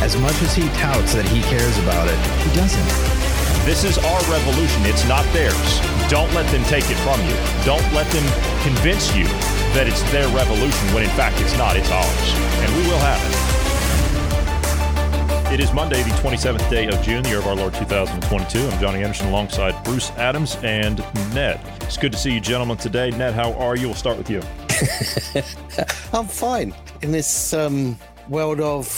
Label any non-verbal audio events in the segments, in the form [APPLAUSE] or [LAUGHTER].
As much as he touts that he cares about it, he doesn't. This is our revolution. It's not theirs. Don't let them take it from you. Don't let them convince you that it's their revolution when in fact it's not. It's ours. And we will have it. It is Monday, the 27th day of June, the year of our Lord 2022. I'm Johnny Anderson alongside Bruce Adams and Ned. It's good to see you, gentlemen, today. Ned, how are you? We'll start with you. [LAUGHS] I'm fine in this um, world of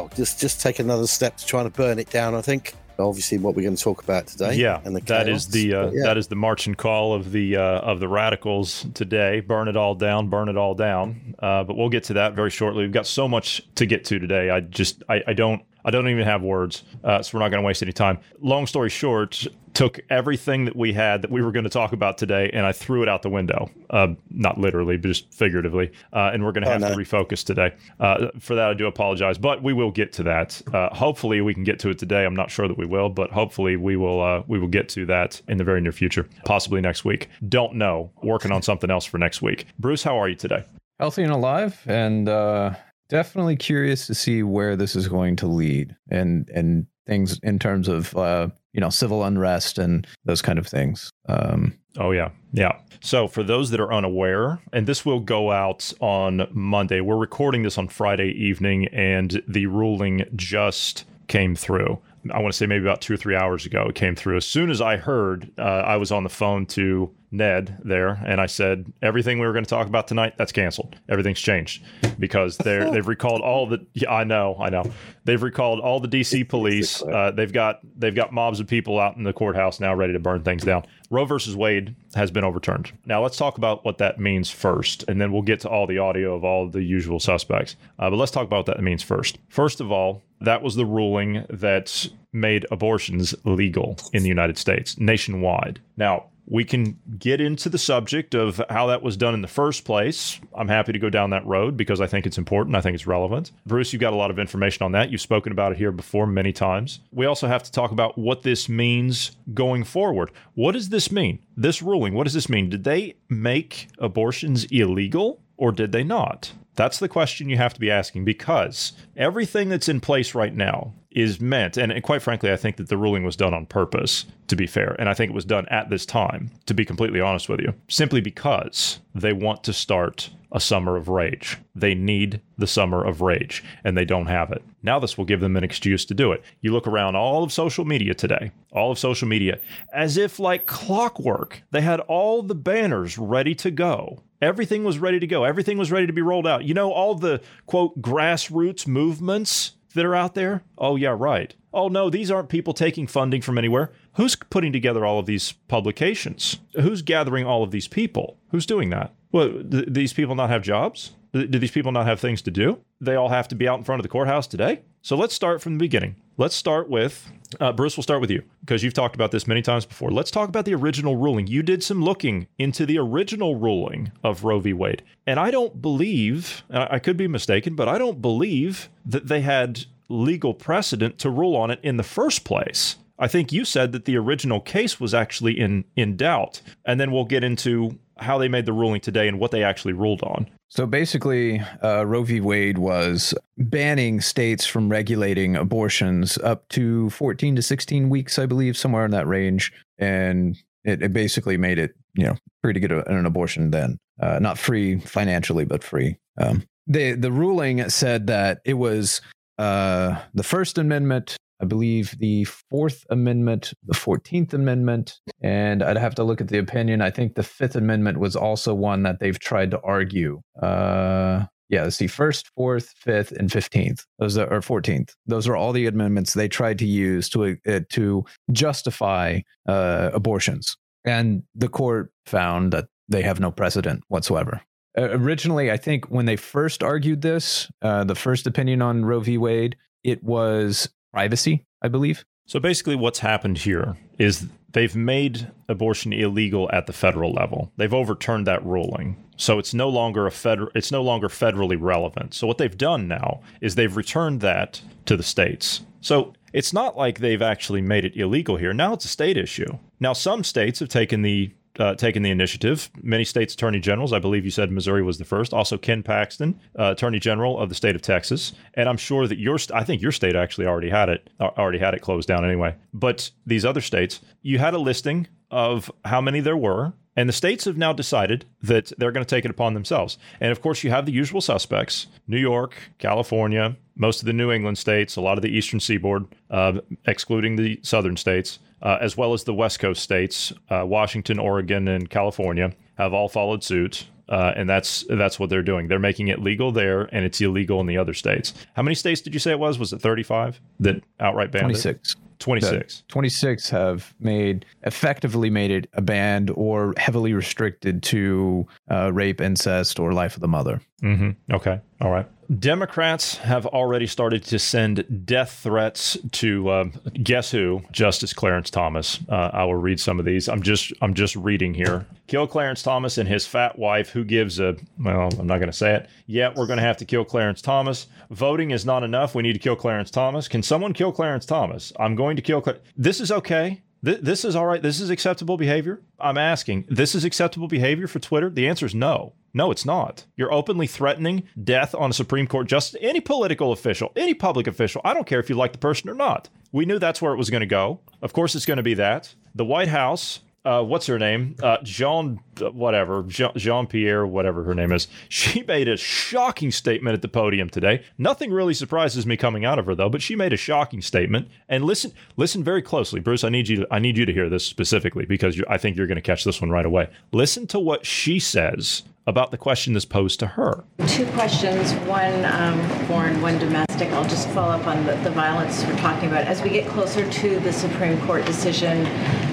well, just just take another step to trying to burn it down. I think obviously what we're going to talk about today. Yeah, and the that chaos, is the uh, yeah. that is the march and call of the uh, of the radicals today. Burn it all down, burn it all down. Uh, but we'll get to that very shortly. We've got so much to get to today. I just I, I don't I don't even have words, uh, so we're not going to waste any time. Long story short, took everything that we had that we were going to talk about today, and I threw it out the window. Uh, not literally, but just figuratively. Uh, and we're going to Oh, have no. to refocus today. Uh, for that, I do apologize, but we will get to that. Uh, hopefully, we can get to it today. I'm not sure that we will, but hopefully, we will. Uh, we will get to that in the very near future, possibly next week. Don't know. Working on something else for next week. Bruce, how are you today? Healthy and alive, and uh, definitely curious to see where this is going to lead, and and things in terms of uh, you know civil unrest and those kind of things. Um, Oh, yeah. Yeah. So, for those that are unaware, and this will go out on Monday, we're recording this on Friday evening, and the ruling just came through. I want to say maybe about two or three hours ago, it came through. As soon as I heard, uh, I was on the phone to Ned there, and I said, Everything we were going to talk about tonight, that's canceled. Everything's changed because they're, [LAUGHS] they've recalled all the. [LAUGHS] Yeah, I know, I know. They've recalled all the DC police. Uh, they've got they've got mobs of people out in the courthouse now ready to burn things down. Roe versus Wade has been overturned. Now let's talk about what that means first, and then we'll get to all the audio of all the usual suspects. Uh, but let's talk about what that means first. First of all, that was the ruling that made abortions legal in the United States nationwide. Now, we can get into the subject of how that was done in the first place. I'm happy to go down that road because I think it's important. I think it's relevant. Bruce, you've got a lot of information on that. You've spoken about it here before many times. We also have to talk about what this means going forward. What does this mean? This ruling, what does this mean? Did they make abortions illegal or did they not? That's the question you have to be asking because everything that's in place right now is meant, and, quite frankly, I think that the ruling was done on purpose, to be fair. And I think it was done at this time, to be completely honest with you, simply because they want to start a summer of rage. They need the summer of rage, and they don't have it. Now, this will give them an excuse to do it. You look around all of social media today, all of social media, as if like clockwork, they had all the banners ready to go. Everything was ready to go. Everything was ready to be rolled out. You know, all the quote grassroots movements that are out there? Oh, yeah, right. Oh, no, these aren't people taking funding from anywhere. Who's putting together all of these publications? Who's gathering all of these people? Who's doing that? Well, th- these people not have jobs? Do these people not have things to do? They all have to be out in front of the courthouse today? So let's start from the beginning. Let's start with uh, Bruce. We'll start with you because you've talked about this many times before. Let's talk about the original ruling. You did some looking into the original ruling of Roe v. Wade, and I don't believe, I could be mistaken, but I don't believe that they had legal precedent to rule on it in the first place. I think you said that the original case was actually in in doubt, and then we'll get into how they made the ruling today and what they actually ruled on. So basically, uh, Roe v. Wade was banning states from regulating abortions up to 14 to 16 weeks, I believe, somewhere in that range. And it, it basically made it, you know, free to get a, an abortion then. Uh, not free financially, but free. Um, the, the ruling said that it was uh, the First Amendment, I believe the Fourth Amendment, the Fourteenth Amendment, and I'd have to look at the opinion. I think the Fifth Amendment was also one that they've tried to argue. Uh, yeah, let's see, First, Fourth, Fifth, and Fifteenth. Those are or Fourteenth. Those are all the amendments they tried to use to uh, to justify uh, abortions, and the court found that they have no precedent whatsoever. Uh, originally, I think when they first argued this, uh, the first opinion on Roe v. Wade, it was privacy, I believe. So basically, what's happened here is they've made abortion illegal at the federal level. They've overturned that ruling. So it's no longer a federal it's no longer federally relevant. So what they've done now is they've returned that to the states. So it's not like they've actually made it illegal here. Now it's a state issue. Now some states have taken the uh, taken the initiative. Many states' attorney generals, I believe you said Missouri was the first. Also, Ken Paxton, uh, attorney general of the state of Texas, and I'm sure that your, st- I think your state actually already had it, uh, already had it closed down anyway. But these other states, you had a listing of how many there were, and the states have now decided that they're going to take it upon themselves. And of course, you have the usual suspects New York, California, most of the New England states, a lot of the eastern seaboard, uh, excluding the southern states, uh, as well as the West Coast states, uh, Washington, Oregon, and California, have all followed suit. Uh, and that's that's what they're doing. They're making it legal there, and it's illegal in the other states. How many states did you say it was? Was it 35 that outright banned 26. it? 26. 26 have made effectively made it a banned or heavily restricted to uh, rape, incest, or life of the mother. Mm-hmm. Okay. All right. Democrats have already started to send death threats to uh, guess who? Justice Clarence Thomas. Uh, I will read some of these. I'm just I'm just reading here. Kill Clarence Thomas and his fat wife. Who gives a? Well, I'm not going to say it. Yeah, we're going to have to kill Clarence Thomas. Voting is not enough. We need to kill Clarence Thomas. Can someone kill Clarence Thomas? I'm going to kill. Cl- this is okay. Th- this is all right. This is acceptable behavior. I'm asking. This is acceptable behavior for Twitter. The answer is no. No, it's not. You're openly threatening death on a Supreme Court justice, any political official, any public official. I don't care if you like the person or not. We knew that's where it was going to go. Of course, it's going to be that. The White House, uh, what's her name? Uh, Jean, whatever, Jean Pierre, whatever her name is. She [LAUGHS] made a shocking statement at the podium today. Nothing really surprises me coming out of her though, but she made a shocking statement. And listen, listen very closely, Bruce. I need you. To, I need you to hear this specifically because I think you're going to catch this one right away. Listen to what she says about the question that's posed to her. Two questions, one um, foreign, one domestic. I'll just follow up on the, the, violence we're talking about. As we get closer to the Supreme Court decision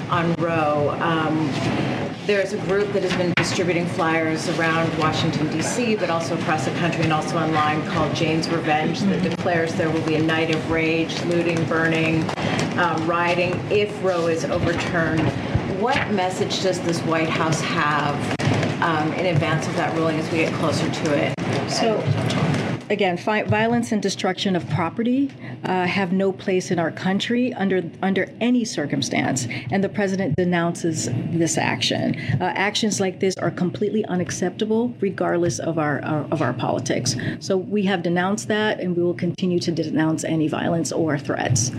on Roe, um, there's a group that has been distributing flyers around Washington, D.C., but also across the country and also online called Jane's Revenge that declares there will be a night of rage, looting, burning, um, rioting if Roe is overturned. What message does this White House have um, in advance of that ruling as we get closer to it. So, again, fi- violence and destruction of property uh, have no place in our country under under any circumstance, and the president denounces this action. Uh, actions like this are completely unacceptable, regardless of our, our, of our politics. So we have denounced that, and we will continue to denounce any violence or threats.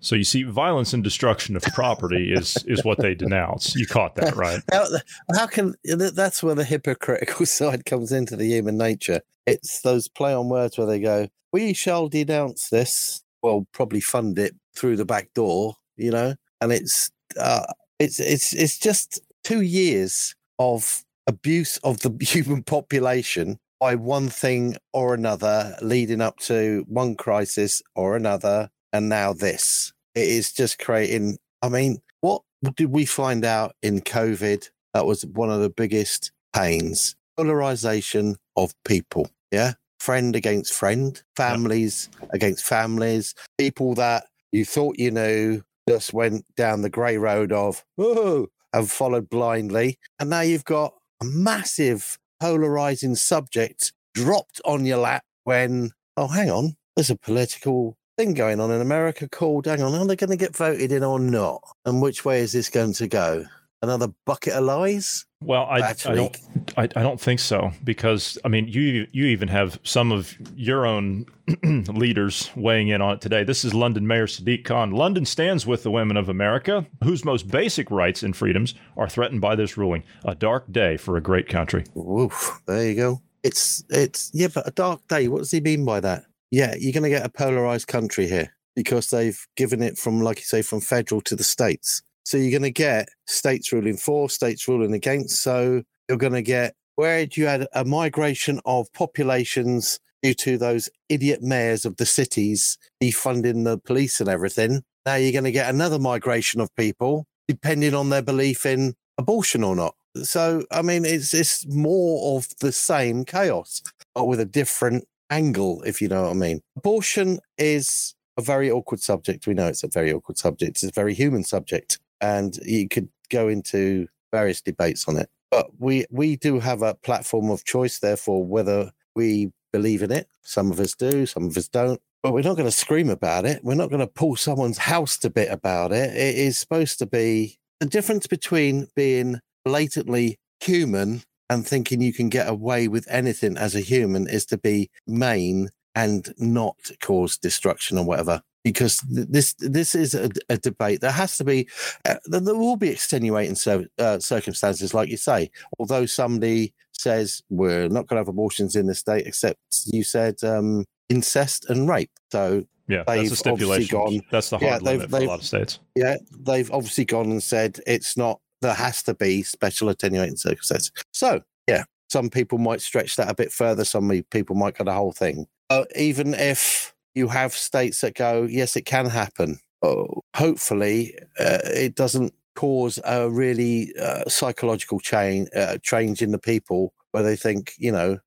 So you see, violence and destruction of property is is what they denounce. You caught that, [LAUGHS] right? How, how, can that's where the hypocritical [LAUGHS] side comes into the human nature? It's those play on words where they go, "We shall denounce this." Well, probably fund it through the back door, you know. And it's uh, it's it's it's just two years of abuse of the [LAUGHS] human population by one thing or another, leading up to one crisis or another and now this. It is just creating. I mean, what did we find out in COVID? That was one of the biggest pains polarization of people. Yeah. Friend against friend, families against families, people that you thought you knew just went down the grey road of, oh, and followed blindly. And now you've got a massive polarizing subject dropped on your lap when, oh, hang on, there's a political thing going on in America called, hang on, are they going to get voted in or not? And which way is this going to go? Another bucket of lies? Well, I, I don't, I, I, don't think so because I mean, you you even have some of your own [CLEARS THROAT] leaders weighing in on it today. This is London Mayor Sadiq Khan. London stands with the women of America, whose most basic rights and freedoms are threatened by this ruling. A dark day for a great country. Oof, there you go. It's it's yeah, but a dark day. What does he mean by that? Yeah, you're going to get a polarized country here because they've given it from, like you say, from federal to the states. So you're going to get states ruling for, states ruling against. So you're going to get where you had a migration of populations due to those idiot mayors of the cities defunding the police and everything. Now you're going to get another migration of people depending on their belief in abortion or not. So I mean, it's it's more of the same chaos, but with a different angle, if you know what I mean. Abortion is a very awkward subject. We know it's a very awkward subject. It's a very human subject, and you could go into various debates on it. But we we do have a platform of choice. Therefore, whether we believe in it, some of us do, some of us don't. But we're not going to scream about it. We're not going to pull someone's house to bit about it. It is supposed to be the difference between being blatantly human and thinking you can get away with anything as a human is to be main and not cause destruction or whatever because this this is a, a, debate there has to be uh, there will be extenuating so, uh, circumstances like you say although somebody says we're not going to have abortions in the state except you said um, incest and rape so yeah, that's a stipulation. Gone, that's the hard yeah, limit for a lot of states. Yeah, they've obviously gone and said it's not. There has to be special attenuating circumstances. So yeah, some people might stretch that a bit further. Some people might go the whole thing. Uh, even if you have states that go, yes, it can happen. Oh, hopefully, uh, it doesn't cause a really uh, psychological change uh, change in the people where they think, you know,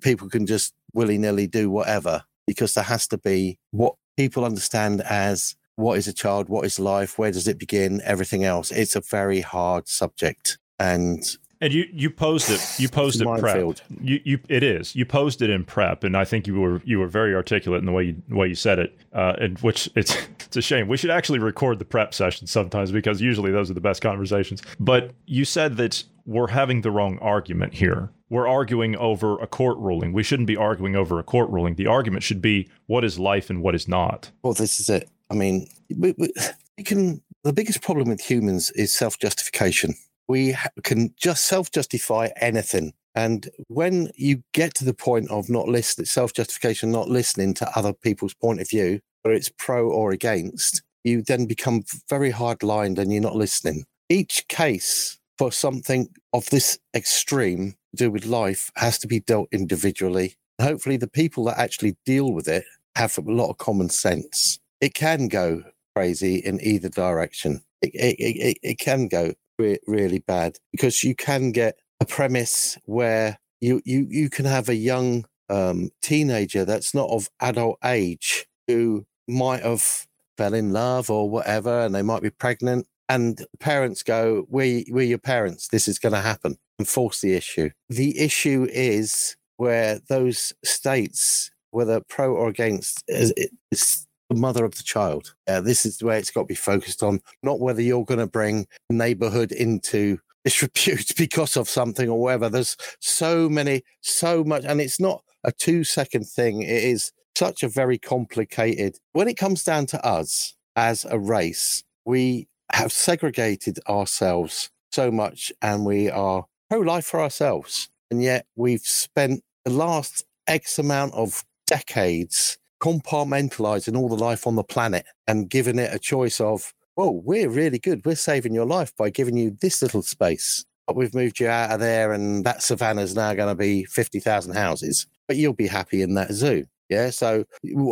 people can just willy nilly do whatever because there has to be what people understand as what is a child, what is life, where does it begin, everything else. It's a very hard subject. And and you you posed it you posed it prep. You you it is. You posed it in prep and I think you were you were very articulate in the way you way you said it. Uh and which [LAUGHS] it's it's a shame. We should actually record the prep sessions sometimes because usually those are the best conversations. But you said that we're having the wrong argument here. We're arguing over a court ruling. We shouldn't be arguing over a court ruling. The argument should be what is life and what is not. Well, this is it. I mean, we, we, we can. The biggest problem with humans is self justification we can just self justify anything. And when you get to the point of not listening, self justification, not listening to other people's point of view, whether it's pro or against, you then become very hard lined and you're not listening. Each case for something of this extreme to do with life has to be dealt individually. Hopefully, the people that actually deal with it have a lot of common sense. It can go crazy in either direction. It, it, it, it can go re- really bad because you can get a premise where you you you can have a young um, teenager that's not of adult age who might have fell in love or whatever, and they might be pregnant, and parents go, "We we're your parents. This is going to happen," and force the issue. The issue is where those states, whether pro or against, is, is the mother of the child. Uh, this is where it's got to be focused on, not whether you're going to bring neighborhood into [LAUGHS] disrepute because of something or whatever. There's so many, so much, and it's not a two second thing. It is such a very complicated. When it comes down to us as a race, we have segregated ourselves so much and we are pro life for ourselves. And yet we've spent the last X amount of decades compartmentalizing all the life on the planet and giving it a choice of, well, we're really good. We're saving your life by giving you this little space. But we've moved you out of there, and that savannah is now going to be 50,000 houses. But you'll be happy in that zoo. Yeah. So,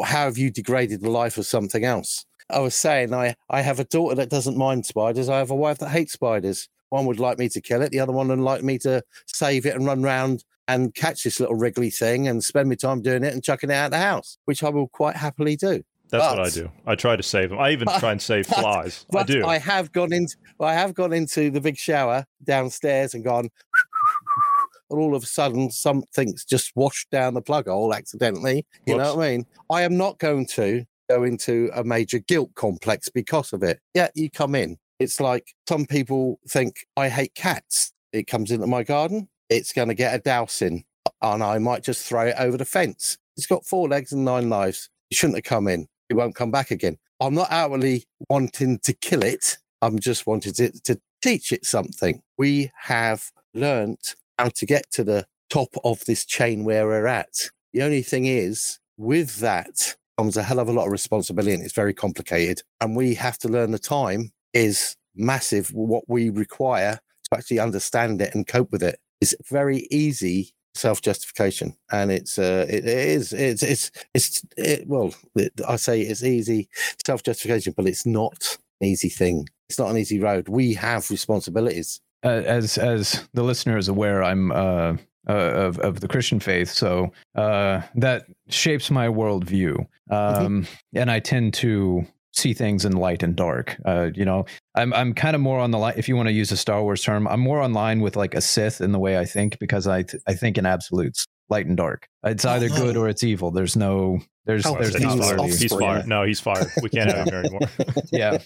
how have you degraded the life of something else? I was saying, I, I have a daughter that doesn't mind spiders. I have a wife that hates spiders. One would like me to kill it. The other one would like me to save it and run around and catch this little wriggly thing and spend my time doing it and chucking it out of the house, which I will quite happily do. That's but, what I do. I try to save them. I even but, try and save [LAUGHS] flies. But, I do. I have gone into I have gone into the big shower downstairs and gone and all of a sudden something's just washed down the plug hole accidentally. You Whoops. know what I mean? I am not going to go into a major guilt complex because of it. Yeah, you come in. It's like some people think I hate cats. It comes into my garden it's going to get a dousing and I might just throw it over the fence. It's got four legs and nine lives. It shouldn't have come in. It won't come back again. I'm not outwardly wanting to kill it. I'm just wanting to, to teach it something. We have learnt how to get to the top of this chain where we're at. The only thing is, with that comes a hell of a lot of responsibility and it's very complicated. And we have to learn the time is massive, what we require to actually understand it and cope with it is very easy self justification, and it's uh, it, it is it's it's it's it, well, it, I say it's easy self justification, but it's not an easy thing. It's not an easy road. We have responsibilities. Uh, as as the listener is aware, I'm uh, uh, of of the Christian faith, so uh, that shapes my worldview. Um, And I tend to see things in light and dark. Uh, you know, I'm I'm kind of more on the line. If you want to use a Star Wars term, I'm more on line with like a Sith in the way I think because I th- I think in absolutes, light and dark. It's either Oh, good or it's evil. There's no there's Oh, there's he's, not he's fired. he's fired. No, he's fired. We can't have him here anymore. [LAUGHS] yeah.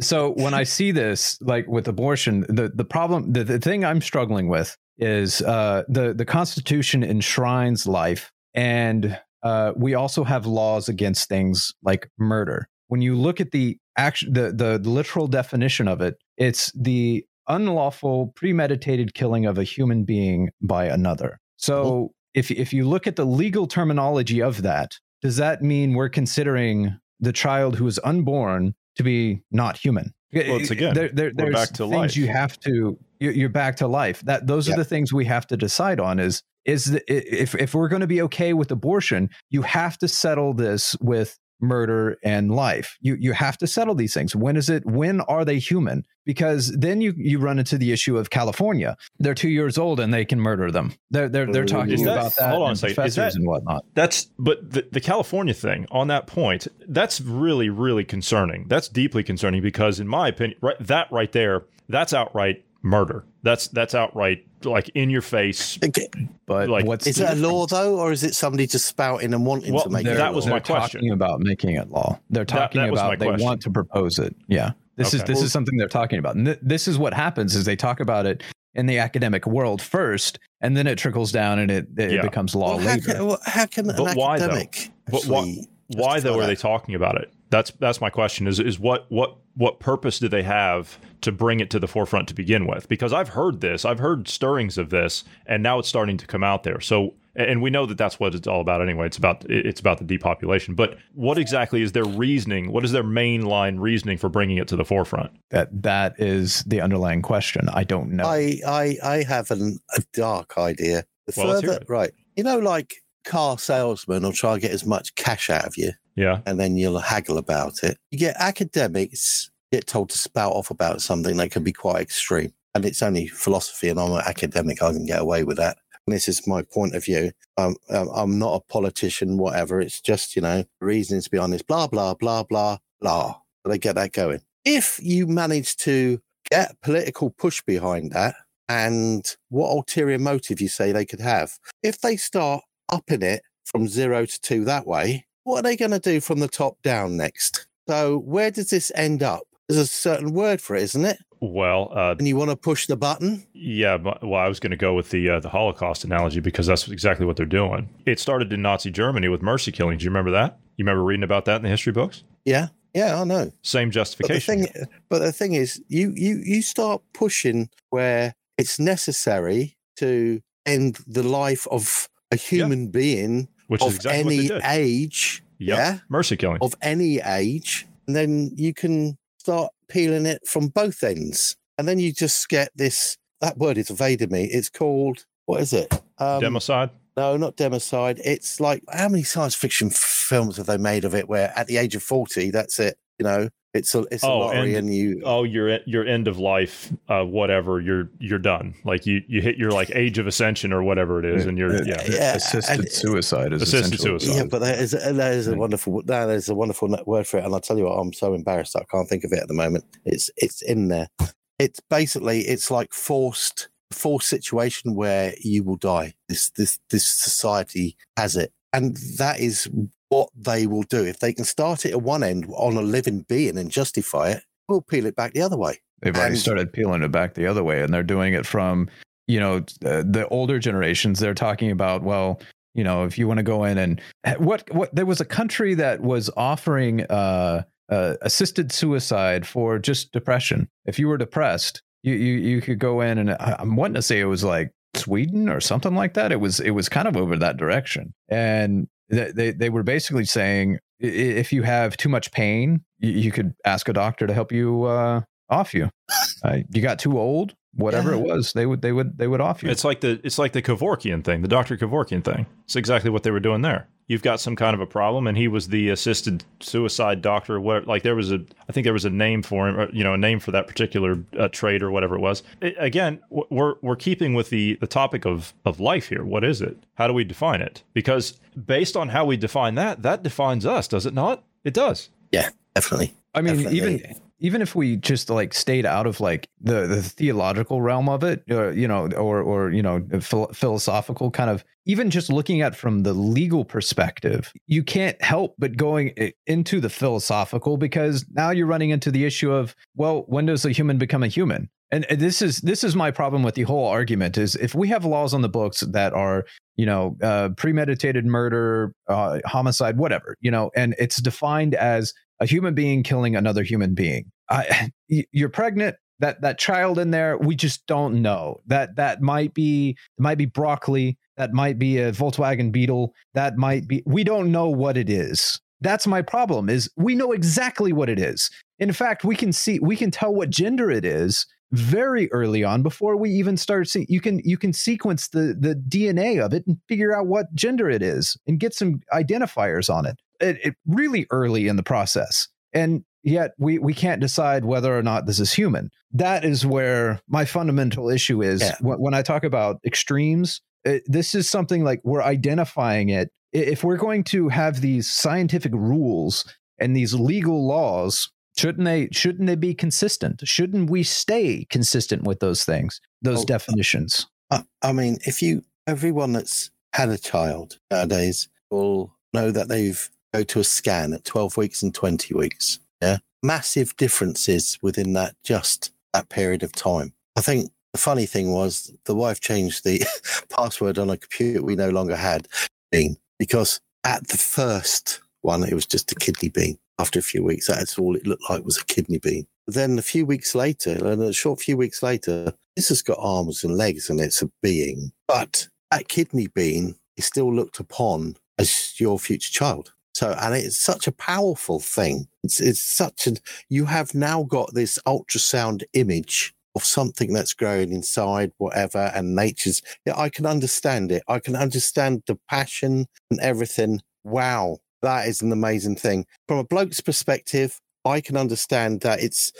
So when I see this, like with abortion, the the problem, the, the thing I'm struggling with is uh, the the Constitution enshrines life, and uh, we also have laws against things like murder. When you look at the action, the the literal definition of it, it's the unlawful, premeditated killing of a human being by another. So mm-hmm. if if you look at the legal terminology of that, does that mean we're considering the child who is unborn to be not human? Well, it's again, there, there, we're there's back to things life. you have to. you- You're back to life. That those Yeah. are the things we have to decide on. Is is the, if if we're going to be okay with abortion, you have to settle this with murder and life. You you have to settle these things. When is it? When are they human? Because then you you run into the issue of California. They're two years old and they can murder them. They're they're they're mm-hmm. talking that- about that. hold on a and second. Is professors that- and whatnot. That's but the, the California thing on that point, that's really really concerning. That's deeply concerning because in my opinion, right that right there, that's outright murder. That's that's outright like in your face. Okay. But Like, what's Is the it a law though, or is it somebody just spouting and wanting Well, to make it? that was law? my They're question. talking about making it law. They're talking that was my about they question. want to propose it. Yeah. This is Okay. this is something they're talking about. And th- this is what happens is they talk about it in the academic world first and then it trickles down and it, it Yeah. becomes law Well, how, later. can, well, how can an But why, though? academic But why- actually Why though justify are they talking about it? That's that's my question. Is is what what what purpose do they have to bring it to the forefront to begin with? Because I've heard this, I've heard stirrings of this, and now it's starting to come out there. So, and we know that that's what it's all about anyway. It's about it's about the depopulation. But what exactly is their reasoning? What is their mainline reasoning for bringing it to the forefront? that that is the underlying question. I don't know. I, I, I have an, a dark idea. The Well, let's hear further, it. right, you know, like car salesman will try and get as much cash out of you, Yeah, and then you'll haggle about it. You get academics get told to spout off about something that can be quite extreme, and it's only philosophy, and I'm an academic. I can get away with that. And this is my point of view. I'm not a politician, whatever. It's just you know reasons behind this. Blah blah blah blah blah. But they get that going. If you manage to get political push behind that, and what ulterior motive you say they could have, if they start upping it from zero to two that way, what are they going to do from the top down next? So where does this end up? There's a certain word for it, isn't it? well, uh, And you want to push the button? Yeah, but, well, I was going to go with the uh, the Holocaust analogy because that's exactly what they're doing. It started in Nazi Germany with mercy killings. Do you remember that? You remember reading about that in the history books? Yeah, yeah, I know. Same But the justification. thing, but the thing is, you you you start pushing where it's necessary to end the life of a human being which is of exactly any age. Yep. Yeah, Mercy killing. of any age, and then you can start peeling it from both ends, and then you just get this. That word is evaded me. It's called what is it? Um, Democide. no, not democide. It's like how many science fiction films have they made of it? Where at the age of forty, that's it. You know, it's a it's a Oh, lottery, and- and, you. Oh, you're your end of life, uh, whatever. You're you're done. Like you you hit your like age of ascension or whatever it is, and you're yeah. Yeah, assisted and- suicide is Assisted suicide. Yeah, but there is a, there is a wonderful no, there's a wonderful word for it, and I'll tell you what, I'm so embarrassed I can't think of it at the moment. It's it's in there. It's basically it's like forced forced situation where you will die. This this this society has it, and that is what they will do if they can start it at one end on a living being and justify it. We'll peel it back the other way. They've already And- started peeling it back the other way, and they're doing it from, you know, uh, the older generations. They're talking about, well, you know, if you want to go in and what what there was a country that was offering uh, uh, assisted suicide for just depression. If you were depressed, you you you could go in and I- I'm wanting to say it was like Sweden or something like that. It was it was kind of over that direction, and they they, they were basically saying i- i- if you have too much pain, you, you could ask a doctor to help you uh, off you. Uh, you got too old, whatever it was, they would they would they would off you. It's like the it's like the Kevorkian thing, the Doctor Kevorkian thing. It's exactly what they were doing there. You've got some kind of a problem, and he was the assisted suicide doctor. What like there was a, I think there was a name for him, or, you know, a name for that particular uh, trade or whatever it was. It, again, we're we're keeping with the the topic of of life here. What is it? How do we define it? Because based on how we define that, that defines us, does it not? It does. Yeah, definitely. I mean, Definitely. even even if we just like stayed out of like the the theological realm of it, uh, you know, or or you know, phil- philosophical kind of, even just looking at from the legal perspective, you can't help but going into the philosophical because now you're running into the issue of, well, when does a human become a human? And this is this is my problem with the whole argument is if we have laws on the books that are you know uh, premeditated murder, uh, homicide, whatever, you know, and it's defined as a human being killing another human being. I, [LAUGHS] you're pregnant. That that child in there, we just don't know. That that might be might be broccoli. That might be a Volkswagen Beetle. That might be. We don't know what it is. That's my problem. Is we know exactly what it is. In fact, we can see we can tell what gender it is very early on before we even start see you can you can sequence the the DNA of it and figure out what gender it is and get some identifiers on it. It, it really early in the process. And yet we we can't decide whether or not this is human. That is where my fundamental issue is Yeah. when, when I talk about extremes. It, this is something like we're identifying it. If we're going to have these scientific rules and these legal laws, shouldn't they shouldn't they be consistent? Shouldn't we stay consistent with those things, those uh, definitions? I, I mean, if you, everyone that's had a child nowadays will know that they've go to a scan at 12 weeks and 20 weeks. Yeah. Massive differences within that, just that period of time. I think the funny thing was the wife changed the [LAUGHS] password on a computer we no longer had bean because at the first one, it was just a kidney bean. After a few weeks, that's all it looked like was a kidney bean. Then a few weeks later, and a short few weeks later, this has got arms and legs and it's a being. But that kidney bean is still looked upon as your future child. So, and it's such a powerful thing. It's, it's such an, you have now got this ultrasound image of something that's growing inside, whatever, and nature's, yeah, I can understand it. I can understand the passion and everything. Wow. That is an amazing thing. From a bloke's perspective, I can understand that it's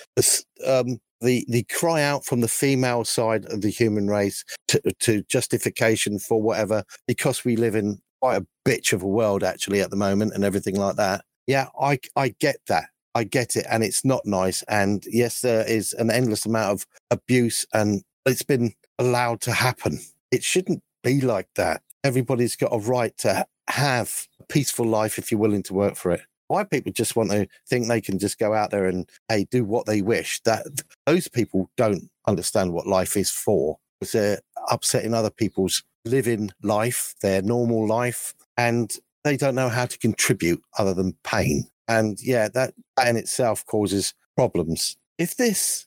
um, the the cry out from the female side of the human race to, to justification for whatever because we live in quite a bitch of a world actually at the moment and everything like that. Yeah, I I get that. I get it, and it's not nice. And yes, there is an endless amount of abuse, and it's been allowed to happen. It shouldn't be like that. Everybody's got a right to have a peaceful life if you're willing to work for it. Why people just want to think they can just go out there and hey do what they wish that those people don't understand what life is for because they're upsetting other people's living life their normal life and they don't know how to contribute other than pain. And yeah that, that in itself causes problems. If this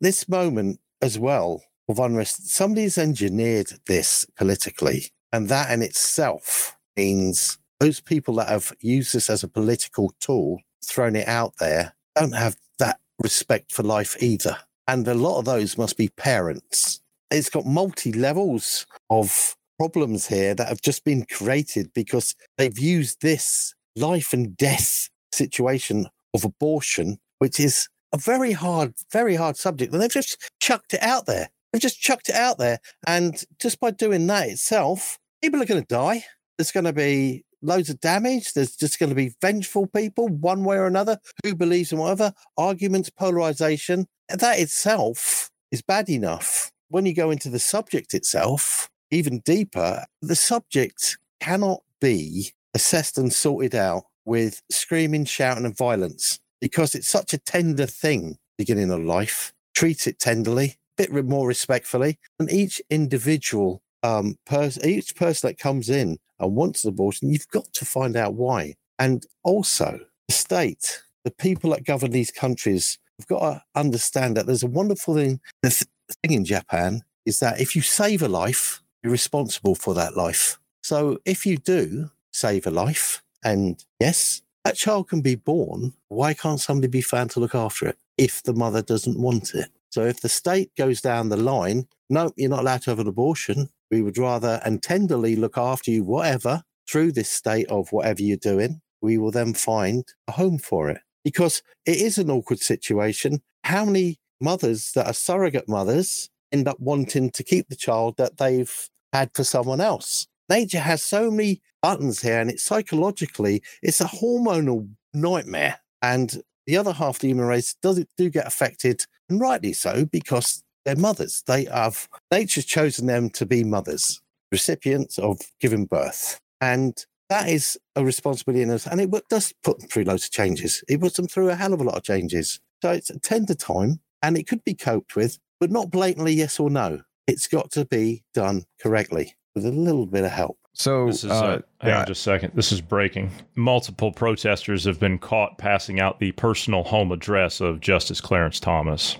this moment as well of unrest somebody's engineered this politically and that in itself means those people that have used this as a political tool, thrown it out there, don't have that respect for life either. And a lot of those must be parents. It's got multi levels of problems here that have just been created because they've used this life and death situation of abortion, which is a very hard, very hard subject. And they've just chucked it out there. They've just chucked it out there. And just by doing that itself, people are going to die. There's going to be loads of damage. There's just going to be vengeful people, one way or another, who believes in whatever, arguments, polarization. That itself is bad enough. When you go into the subject itself, even deeper, the subject cannot be assessed and sorted out with screaming, shouting, and violence because it's such a tender thing, beginning of life. Treat it tenderly, a bit more respectfully, and each individual um, person, each person that comes in and wants an abortion, you've got to find out why. And also, the state, the people that govern these countries, have got to understand that there's a wonderful thing. The th- thing in Japan is that if you save a life, you're responsible for that life. So if you do save a life, and yes, that child can be born, why can't somebody be found to look after it if the mother doesn't want it? So if the state goes down the line, no, you're not allowed to have an abortion. We would rather and tenderly look after you, whatever, through this state of whatever you're doing, we will then find a home for it because it is an awkward situation. How many mothers that are surrogate mothers end up wanting to keep the child that they've had for someone else? Nature has so many buttons here, and it's psychologically, it's a hormonal nightmare. And the other half of the human race does do get affected, and rightly so, because they're mothers. They have nature's chosen them to be mothers, recipients of giving birth. And that is a responsibility in us. And it does put them through loads of changes. It puts them through a hell of a lot of changes. So it's a tender time and it could be coped with, but not blatantly yes or no. It's got to be done correctly with a little bit of help. So, This is, uh, hang on just a second. This is breaking. Multiple protesters have been caught passing out the personal home address of Justice Clarence Thomas.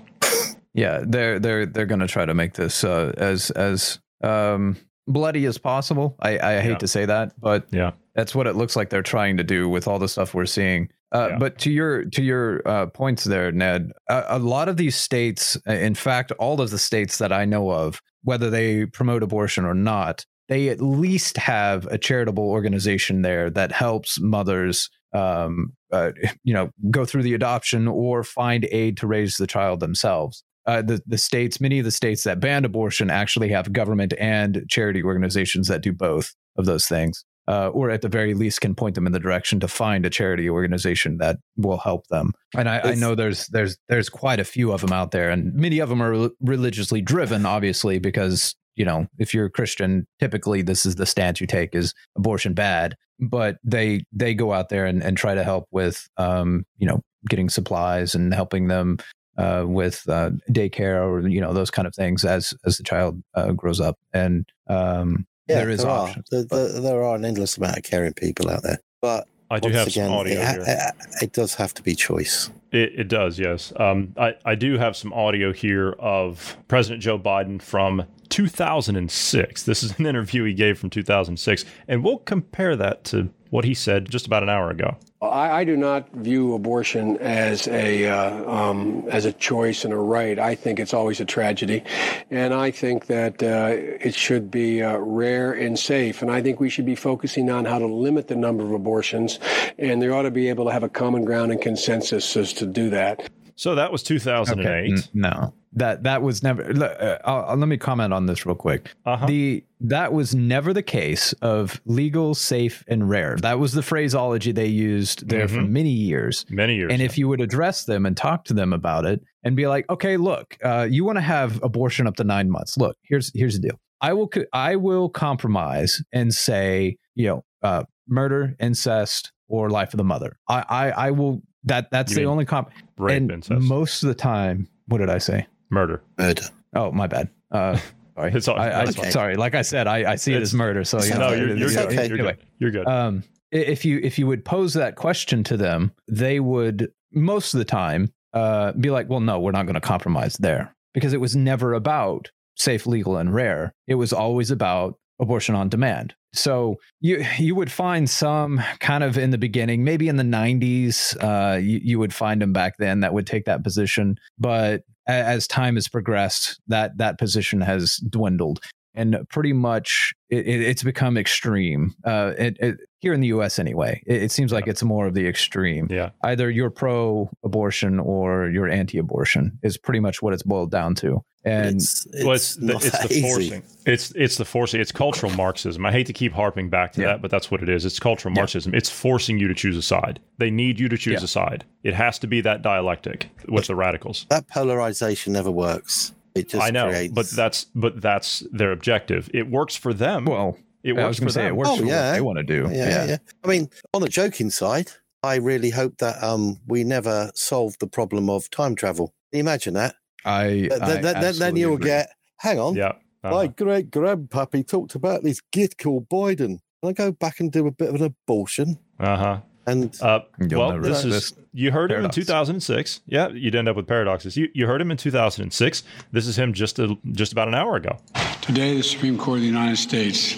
Yeah, they're they're they're going to try to make this uh, as as um, bloody as possible. I, I hate Yeah. to say that, but Yeah. that's what it looks like they're trying to do with all the stuff we're seeing. Uh, Yeah. But to your to your uh, points there, Ned, a, a lot of these states, in fact, all of the states that I know of, whether they promote abortion or not, they at least have a charitable organization there that helps mothers, um, uh, you know, go through the adoption or find aid to raise the child themselves. Uh, the the states, many of the states that banned abortion, actually have government and charity organizations that do both of those things uh, or at the very least can point them in the direction to find a charity organization that will help them. And I, I know there's there's there's quite a few of them out there, and many of them are rel- religiously driven, obviously, because you know if you're a Christian, typically this is the stance you take: is abortion bad. But they they go out there and, and try to help with um, you know getting supplies and helping them uh, with uh, daycare or you know those kind of things as as the child uh, grows up. And um, Yeah, there is there are. options. There, but- there, there are an endless amount of caring people out there. But I do have again, some audio it, here. it, it does have to be choice. It, it does, yes. Um, I, I do have some audio here of President Joe Biden from 2006. This is an [LAUGHS] interview he gave from 2006, and we'll compare that to what he said just about an hour ago. I, I do not view abortion as a uh, um, as a choice and a right. I think it's always a tragedy, and I think that uh, it should be uh, rare and safe. And I think we should be focusing on how to limit the number of abortions, and there ought to be able to have a common ground and consensus as to do that. So that was 2008. Okay. No, that that was never. Uh, I'll, I'll- let me comment on this real quick. Uh-huh. The that was never the case of legal, safe, and rare. That was the phraseology they used there for Mhm. many years. Many years. And if you would address them and talk to them about it and be like, okay, look, uh, you want to have abortion up to nine months. Look, here's here's the deal. I will I will compromise and say, you know, uh, murder, incest, or life of the mother. I I, I will. That that's You the only comp. rape, and incest, most of the time, what did I say? murder. Murder. Oh, my bad. Uh, [LAUGHS] sorry. It's all- I, I, that's fine. Sorry. Like I said, I, I see it as murder. So you it's know, No, okay. you're, you're good. okay. You're Anyway, good. You're good. um, if you if you would pose that question to them, they would most of the time uh, be like, "Well, no, we're not going to compromise there," because it was never about safe, legal, and rare. It was always about abortion on demand. So you you would find some kind of in the beginning, maybe in the '90s, uh, you, you would find them back then that would take that position, but as time has progressed, that that position has dwindled and pretty much it, it, it's become extreme. Uh, it, here in the U.S. anyway, it, it seems like it's more of the extreme. yeah. Either you're pro-abortion or you're anti-abortion is pretty much what it's boiled down to. And it's, it's, well, it's the, it's the [LAUGHS] forcing. It's it's the forcing. It's cultural Marxism. I hate to keep harping back to Yeah. that, but that's what it is. It's cultural Yeah. Marxism. It's forcing you to choose a side. They need you to choose Yeah. a side. It has to be that dialectic with the radicals. That polarization never works. It just I know, creates... but that's but that's their objective. It works for them. well, it I works was for to say them. it works Oh, for yeah. what they want to do. yeah, yeah, yeah. I mean, on the joking side, I really hope that um we never solve the problem of time travel. Can you imagine that? I, Th- I th- th- then you'll agree. get. Hang on, Yeah. uh-huh. my great grandpappy talked about this git called Biden. Can I go back and do a bit of an abortion? Uh huh. And Uh, well, never this is resist you heard paradox. him in 2006. Yeah, you'd end up with paradoxes. You you heard him in 2006. This is him just a, just about an hour ago. Today, the Supreme Court of the United States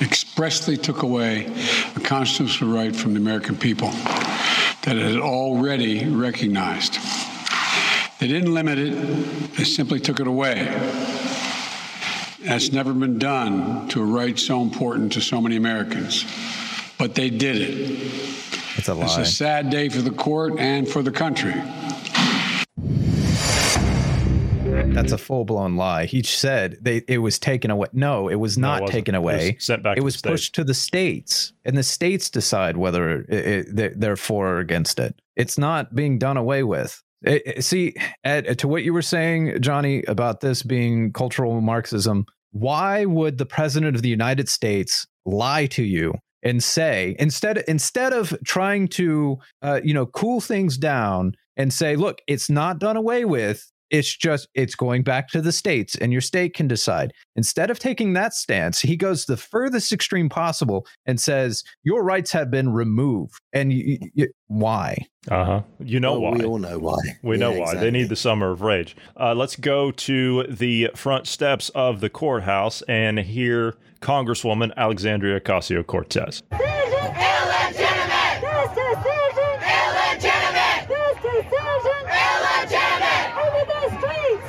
expressly took away a constitutional right from the American people that it had already recognized. They didn't limit it, they simply took it away. That's never been done to a right so important to so many Americans. But they did it. It's a lie. It's a sad day for the court and for the country. That's a full blown lie. He said they it was taken away. No, it was No, it not wasn't. taken It was away. sent back It to was the pushed to the states, and the states decide whether it, it, they're- they're for or against it. It's not being done away with. It- it- see, to what you were saying, Johnny, about this being cultural Marxism, why would the president of the United States lie to you and say instead instead of trying to uh, you know cool things down and say, look, it's not done away with. It's just it's going back to the states, and your state can decide. Instead of taking that stance, he goes the furthest extreme possible and says your rights have been removed. And you, you, why? Uh huh. You know Well, why. we all know why. We know Yeah, why. They need the summer of rage. Uh, let's go to the front steps of the courthouse and hear Congresswoman Alexandria Ocasio Cortez. Illegitimate! This decision! Illegitimate! This decision! Illegitimate! Into the streets!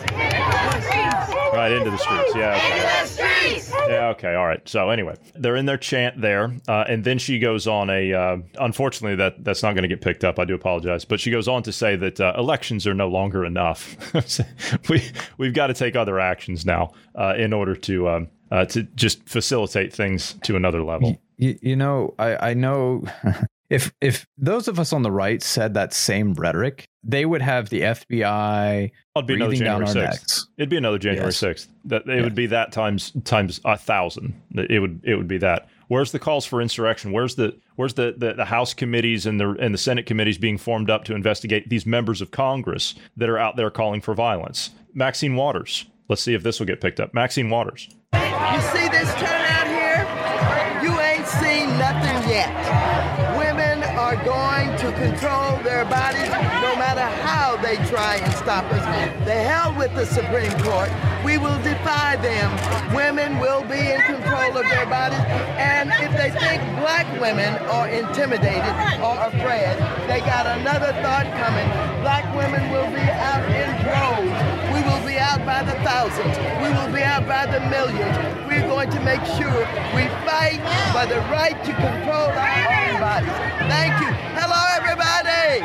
Right into the streets. Yeah. Okay. Into the streets! Yeah, okay, all right. So anyway, they're in their chant there, uh, and then she goes on a. Uh, unfortunately, that that's not going to get picked up. I do apologize, but she goes on to say that uh, elections are no longer enough. [LAUGHS] we we've got to take other actions now uh, in order to um, uh, to just facilitate things to another level. You, you know, I, I know [LAUGHS] if if those of us on the right said that same rhetoric, they would have the FBI It'd be another breathing down January our sixth. necks. It'd be another January Yes. sixth. That it would be that times times a thousand. It would it would be that. Where's the calls for insurrection? Where's the where's the, the, the House committees and the and the Senate committees being formed up to investigate these members of Congress that are out there calling for violence? Maxine Waters. Let's see if this will get picked up. Maxine Waters. You see this turnout here? You ain't seen nothing yet. Control their bodies no matter how they try and stop us. The hell with the Supreme Court. We will defy them. Women will be in control of their bodies. And if they think black women are intimidated or afraid, they got another thought coming. Black women will be out in droves. We will be out by the thousands. We will be out by the millions. We're going to make sure we fight for the right to control our own bodies. Thank you. Hello, everybody.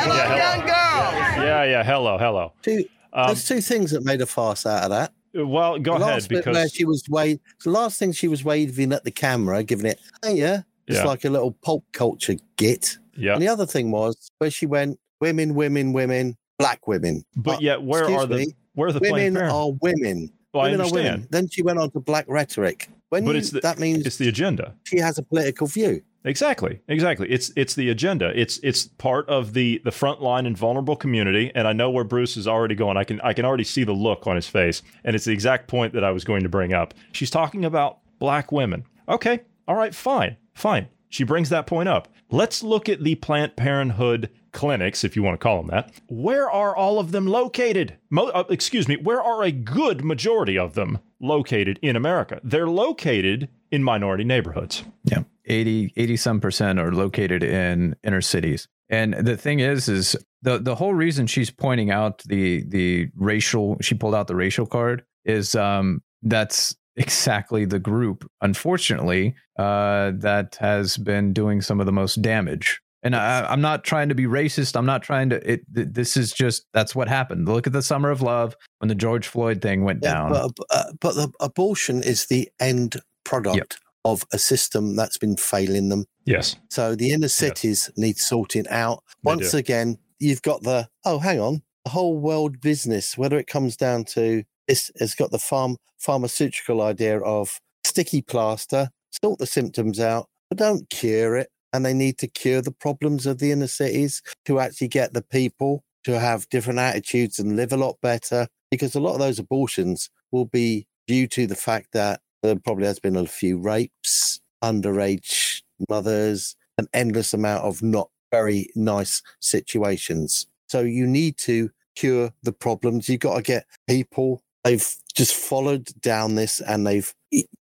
Hello, Yeah, hello. young girls. Yeah, yeah. Hello, hello. Two, Um, there's two things that made a farce out of that. Well, go the ahead last bit where because she was wave. The last thing she was waving at the camera, giving it, hey, yeah, it's Yeah. like a little pulp culture git. Yeah. And the other thing was where she went, women, women, women, black women. But yet, where are the- me, where are the women are women. Well, I women are women. understand. Then she went on to black rhetoric. When but you, the, that means it's the agenda. she has a political view. Exactly, exactly. It's it's the agenda. It's it's part of the the frontline and vulnerable community. And I know where Bruce is already going. I can I can already see the look on his face, and it's the exact point that I was going to bring up. She's talking about black women. Okay, all right, fine, fine. She brings that point up. Let's look at the Planned Parenthood clinics, if you want to call them that. Where are all of them located? Mo- uh, excuse me, where are a good majority of them located in America? They're located in minority neighborhoods. Yeah. 80, 80 some percent are located in inner cities. And the thing is, is the, the whole reason she's pointing out the, the racial, she pulled out the racial card is, um, that's exactly the group, unfortunately, uh, that has been doing some of the most damage. And I, I'm not trying to be racist. I'm not trying to. It. This is just that's what happened. Look at the summer of love when the George Floyd thing went Yeah, down. but, uh, but the abortion is the end product of a system that's been failing them. Yes. So the inner cities need sorting out. Once again, you've got the oh, hang on, the whole world business. Whether it comes down to it's, it's got the farm pharmaceutical idea of sticky plaster, sort the symptoms out, but don't cure it. And they need to cure the problems of the inner cities to actually get the people to have different attitudes and live a lot better. Because a lot of those abortions will be due to the fact that there probably has been a few rapes, underage mothers, an endless amount of not very nice situations. So you need to cure the problems. You've got to get people, they've just followed down this and they've,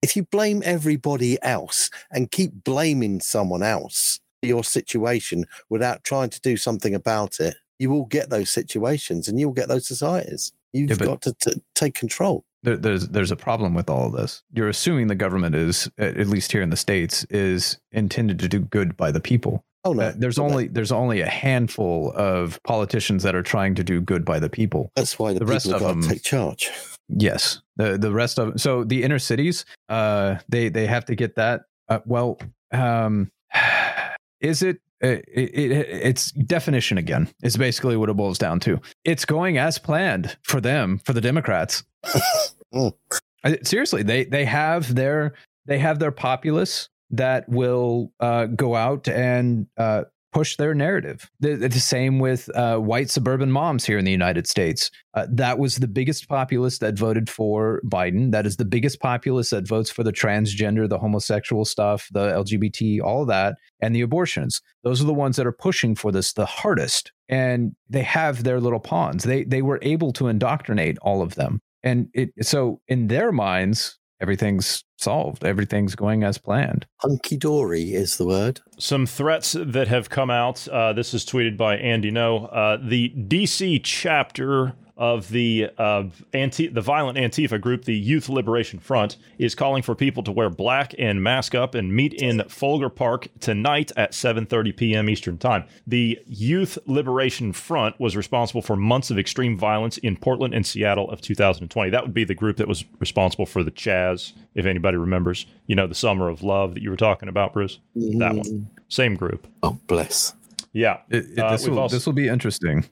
if you blame everybody else and keep blaming someone else for your situation without trying to do something about it, you will get those situations and you'll get those societies. You've Yeah, got to t- take control. there, there's there's a problem with all of this. You're assuming the government is, at at least here in the states, is intended to do good by the people. Oh no, Uh, there's only there's only a handful of politicians that are trying to do good by the people. That's why the, The rest of them- to take charge. Yes, the the rest of so the inner cities, uh, they they have to get that. Uh, well, um, [SIGHS] is it? It, it, it's definition again is basically what it boils down to. It's going as planned for them, for the Democrats. [LAUGHS] Mm. Seriously, they they have their they have their populace that will uh, go out and uh, push their narrative. The, the same with uh, white suburban moms here in the United States. Uh, that was the biggest populace that voted for Biden. That is the biggest populace that votes for the transgender, the homosexual stuff, the LGBT, all that, and the abortions. Those are the ones that are pushing for this the hardest. And they have their little pawns. They they were able to indoctrinate all of them. And it so in their minds, everything's solved. Everything's going as planned. Hunky dory is the word. Some threats that have come out. Uh, this is tweeted by Andy Ngo. Uh, the DC chapter of the uh, anti- the violent Antifa group, the Youth Liberation Front, is calling for people to wear black and mask up and meet in Folger Park tonight at 7:30 p.m. Eastern Time. The Youth Liberation Front was responsible for months of extreme violence in Portland and Seattle of 2020. That would be the group that was responsible for the Chaz, if anybody remembers. You know, the Summer of Love that you were talking about, Bruce. That one, same group. Oh, bless. Yeah, It, it- Uh, this, we've will, also- this will be interesting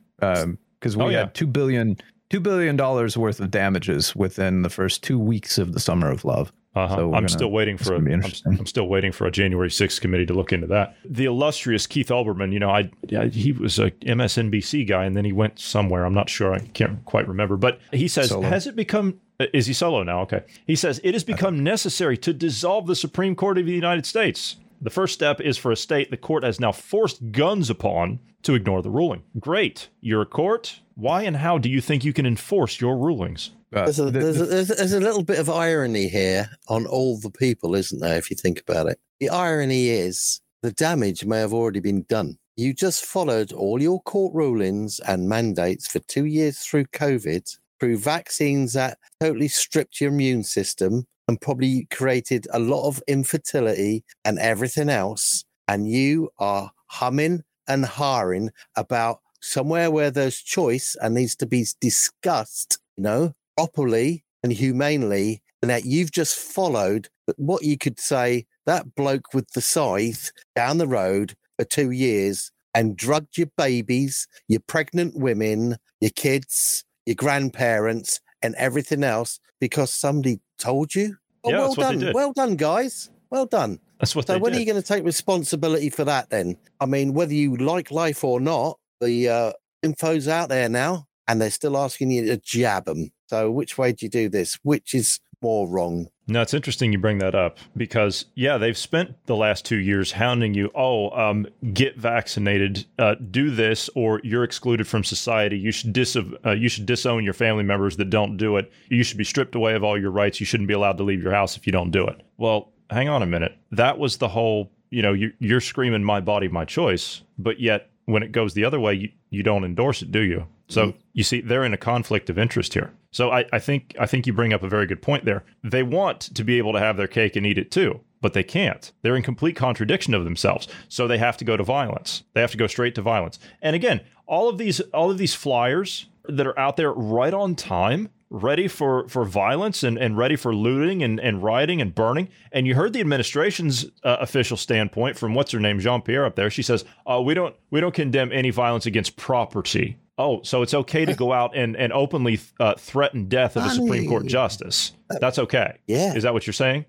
because we Oh, yeah. had two billion two billion dollars worth of damages within the first two weeks of the Summer of Love. Uh-huh. So I'm gonna- still waiting for a, I'm. I'm still waiting for a January 6th committee to look into that. The illustrious Keith Olbermann, you know, I, I he was a MSNBC guy and then he went somewhere. I'm not sure. I can't quite remember. But he says, Solo. has it become is he solo now? Okay. He says it has become necessary to dissolve the Supreme Court of the United States. The first step is for a state the court has now forced guns upon to ignore the ruling. Great. You're a court. Why and how do you think you can enforce your rulings? Uh, There's a, there's, a, there's, a, there's a little bit of irony here on all the people, isn't there, if you think about it? The irony is the damage may have already been done. You just followed all your court rulings and mandates for two years through COVID, through vaccines that totally stripped your immune system and probably created a lot of infertility and everything else. And you are humming and harring about somewhere where there's choice and needs to be discussed, you know, properly and humanely, and that you've just followed what you could say that bloke with the scythe down the road for two years and drugged your babies, your pregnant women, your kids, your grandparents, and everything else because somebody told you. Oh, Yeah, well done. Well done, guys. Well done. That's what So when did. are you going to take responsibility for that then? I mean, whether you like life or not, the uh, info's out there now, and they're still asking you to jab them. So which way do you do this? Which is more wrong? No, it's interesting you bring that up because yeah, they've spent the last two years hounding you. Oh, um, get vaccinated, uh, do this, or you're excluded from society. You should dis uh, you should disown your family members that don't do it. You should be stripped away of all your rights. You shouldn't be allowed to leave your house if you don't do it. Well, hang on a minute. That was the whole. You know, you, you're screaming "my body, my choice," but yet when it goes the other way, you, you don't endorse it, do you? So you see, they're in a conflict of interest here. So I, I think I think you bring up a very good point there. They want to be able to have their cake and eat it too, but they can't. They're in complete contradiction of themselves. So they have to go to violence. They have to go straight to violence. And again, all of these all of these flyers that are out there right on time, ready for for violence and, and ready for looting and, and rioting and burning. And you heard the administration's uh, official standpoint from what's her name, Jean Pierre, up there. She says, "Oh, we don't we don't condemn any violence against property." Oh, so it's okay to go out and, and openly uh, threaten death of a Supreme Court justice. That's okay. Yeah. Is that what you're saying?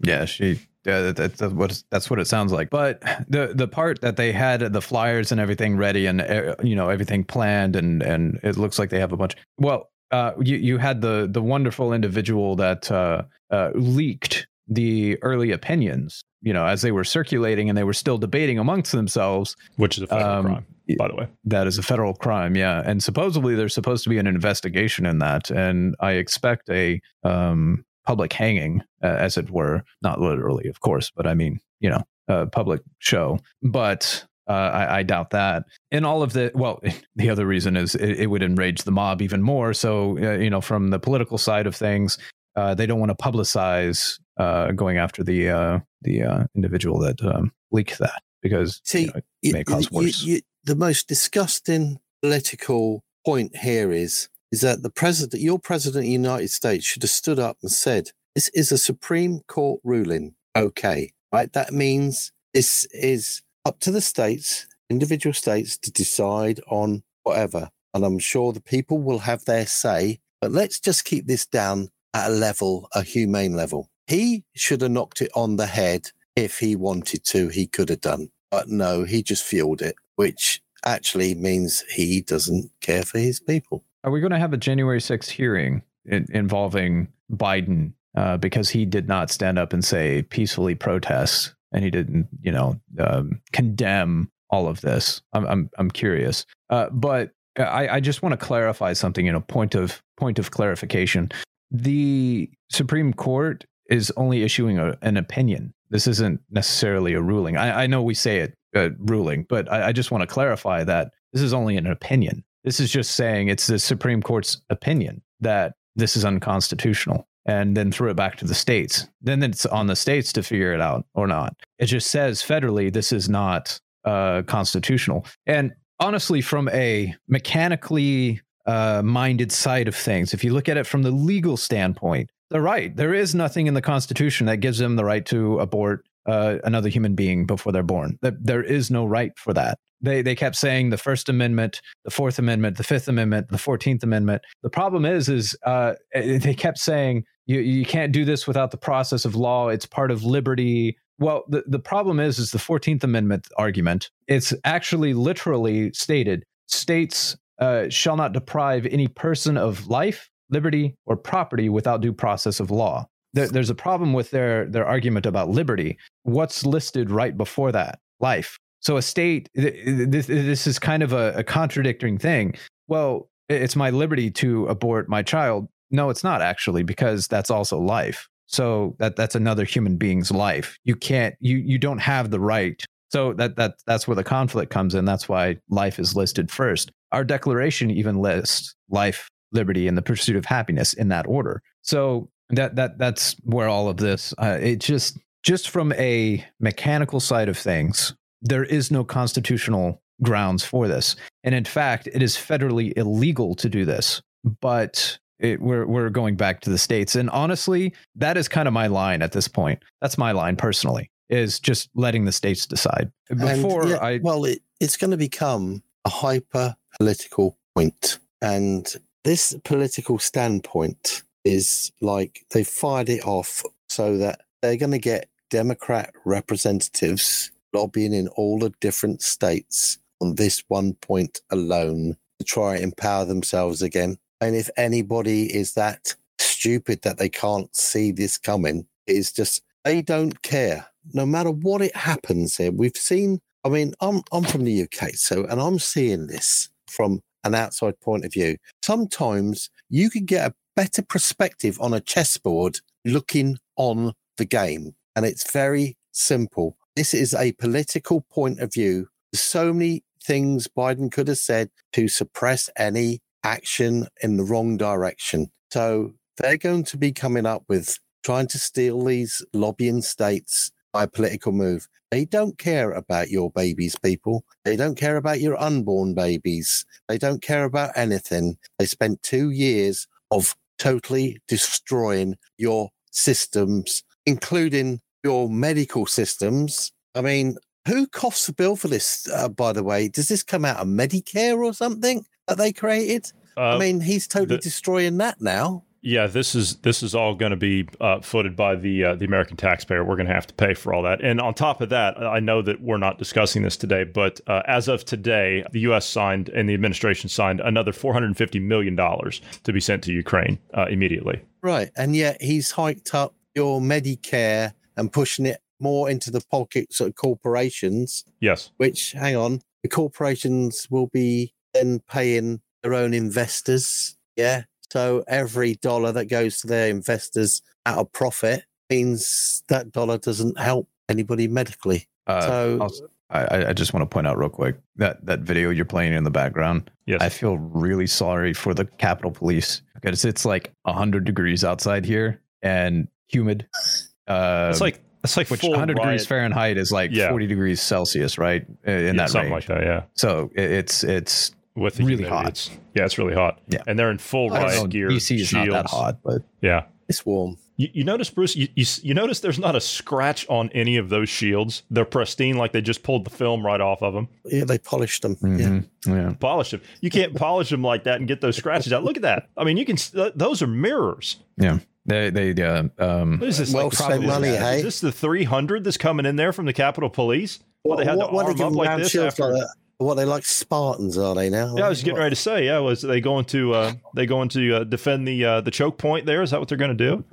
Yeah, she. Yeah, that, that, that's what that's what it sounds like. But the the part that they had the flyers and everything ready and uh, you know everything planned and and it looks like they have a bunch. Well, uh, you you had the the wonderful individual that uh, uh, leaked the early opinions. You know, as they were circulating and they were still debating amongst themselves. Which is a federal Um, crime, by the way. That is a federal crime, yeah. And supposedly there's supposed to be an investigation in that, and I expect a um, public hanging, uh, as it were, not literally, of course, but I mean, you know, a public show. But Uh, I, I doubt that. And all of the well, [LAUGHS] the other reason is it, it would enrage the mob even more. So uh, you know, from the political side of things, uh, they don't want to publicize uh, going after the uh, the uh, individual that um, leaked that because See, you know, it you- may cause you- worse. you- the most disgusting political point here is is that the president, your president of the United States, should have stood up and said, "This is a Supreme Court ruling." Okay, right? That means this is up to the states, individual states, to decide on whatever, and I'm sure the people will have their say. But let's just keep this down at a level, a humane level. He should have knocked it on the head if he wanted to. He could have done. But no, he just fueled it, which actually means he doesn't care for his people. Are we going to have a January 6th hearing in, involving Biden uh, because he did not stand up and say peacefully protest and he didn't, you know, um, condemn all of this? I'm I'm, I'm curious, uh, but I, I just want to clarify something. You know, point of point of clarification: the Supreme Court is only issuing a, an opinion. This isn't necessarily a ruling. I, I know we say it uh, ruling, but I, I just want to clarify that this is only an opinion. This is just saying it's the Supreme Court's opinion that this is unconstitutional and then threw it back to the states. Then it's on the states to figure it out or not. It just says federally this is not uh, constitutional. And honestly, from a mechanically uh, minded side of things, if you look at it from the legal standpoint, they're right. There is nothing in the Constitution that gives them the right to abort uh, another human being before they're born. There- is no right for that. They they kept saying the First Amendment, the Fourth Amendment, the Fifth Amendment, the Fourteenth Amendment. The problem is, is uh, eh, they kept saying you you can't do this without the process of law. It's part of liberty. Well, the, the problem is, is the Fourteenth Amendment argument. It's actually literally stated: states uh, shall not deprive any person of life, liberty, or property without due process of law. There, there's a problem with their their argument about liberty. What's listed right before that? Life. So a state. th- th- This, this is kind of a, a contradicting thing. Well, it's my liberty to abort my child. No, it's not actually because that's also life. So that that's another human being's life. You can't. You you don't have the right. So that that that's where the conflict comes in. That's why life is listed first. Our declaration even lists life, liberty, and the pursuit of happiness in that order. So that that that's where all of this. Uh, it just just from a mechanical side of things, there is no constitutional grounds for this, and in fact, it is federally illegal to do this. But it, we're we're going back to the states, and honestly, that is kind of my line at this point. That's my line personally. Is just letting the states decide. Before yeah, I well, it, it's going to become a hyper political point, and this political standpoint is like they fired it off so that they're going to get Democrat representatives lobbying in all the different states on this one point alone to try and empower themselves again. And if anybody is that stupid that they can't see this coming, it's just they don't care. No matter what it happens here, we've seen. I mean, I'm I'm from the UK, so and I'm seeing this from an outside point of view. Sometimes you can get a better perspective on a chessboard looking on the game, and it's very simple. This is a political point of view. So many things Biden could have said to suppress any action in the wrong direction. So they're going to be coming up with trying to steal these lobbying states by a political move. They don't care about your babies, people. They don't care about your unborn babies. They don't care about anything. They spent two years of totally destroying your systems, including your medical systems. I mean, who coughs the bill for this, uh, by the way? Does this come out of Medicare or something that they created? I Uh, mean, he's totally the- destroying that now. Yeah, this is this is all going to be uh, footed by the uh, the American taxpayer. We're going to have to pay for all that. And on top of that, I know that we're not discussing this today, but uh, as of today, the U.S. signed and the administration signed another 450 million dollars to be sent to Ukraine uh, immediately. Right. And yet he's hiked up your Medicare and pushing it more into the pockets of corporations, Yes. which, hang on, the corporations will be then paying their own investors. Yeah. So every dollar that goes to their investors out of profit means that dollar doesn't help anybody medically. Uh, so also- I, I- I just want to point out real quick that that video you're playing in the background. Yes. I feel really sorry for the Capitol Police because it's like hundred degrees outside here and humid. Uh, It's like it's like which full 100 degrees. Fahrenheit is like Yeah. 40 degrees Celsius, right? In Yeah, that something range. like that. Yeah. So it's it's With the really humidity, hot. It's, yeah, it's really hot. Yeah. and they're in full I riot know, gear. DC is not that hot, but Yeah. It's warm. You, you notice, Bruce, you, you, you notice there's not a scratch on any of those shields. They're pristine, like they just pulled the film right off of them. Yeah, they polished them. Yeah. mhm, yeah. Polish them. You can't polish them like that and get those scratches out. Look at that. I mean, you can. Those are mirrors. Yeah. They they uh, um What is this? Well like, spent probably- money, is hey? this the 300 that's coming in there from the Capitol Police? Well, they had what, to what arm they up like this after. like that? What they like Spartans are they now? Yeah, I was getting ready to say. Yeah, was they going to uh, they going to uh, defend the uh, the choke point there? Is that what they're going to do?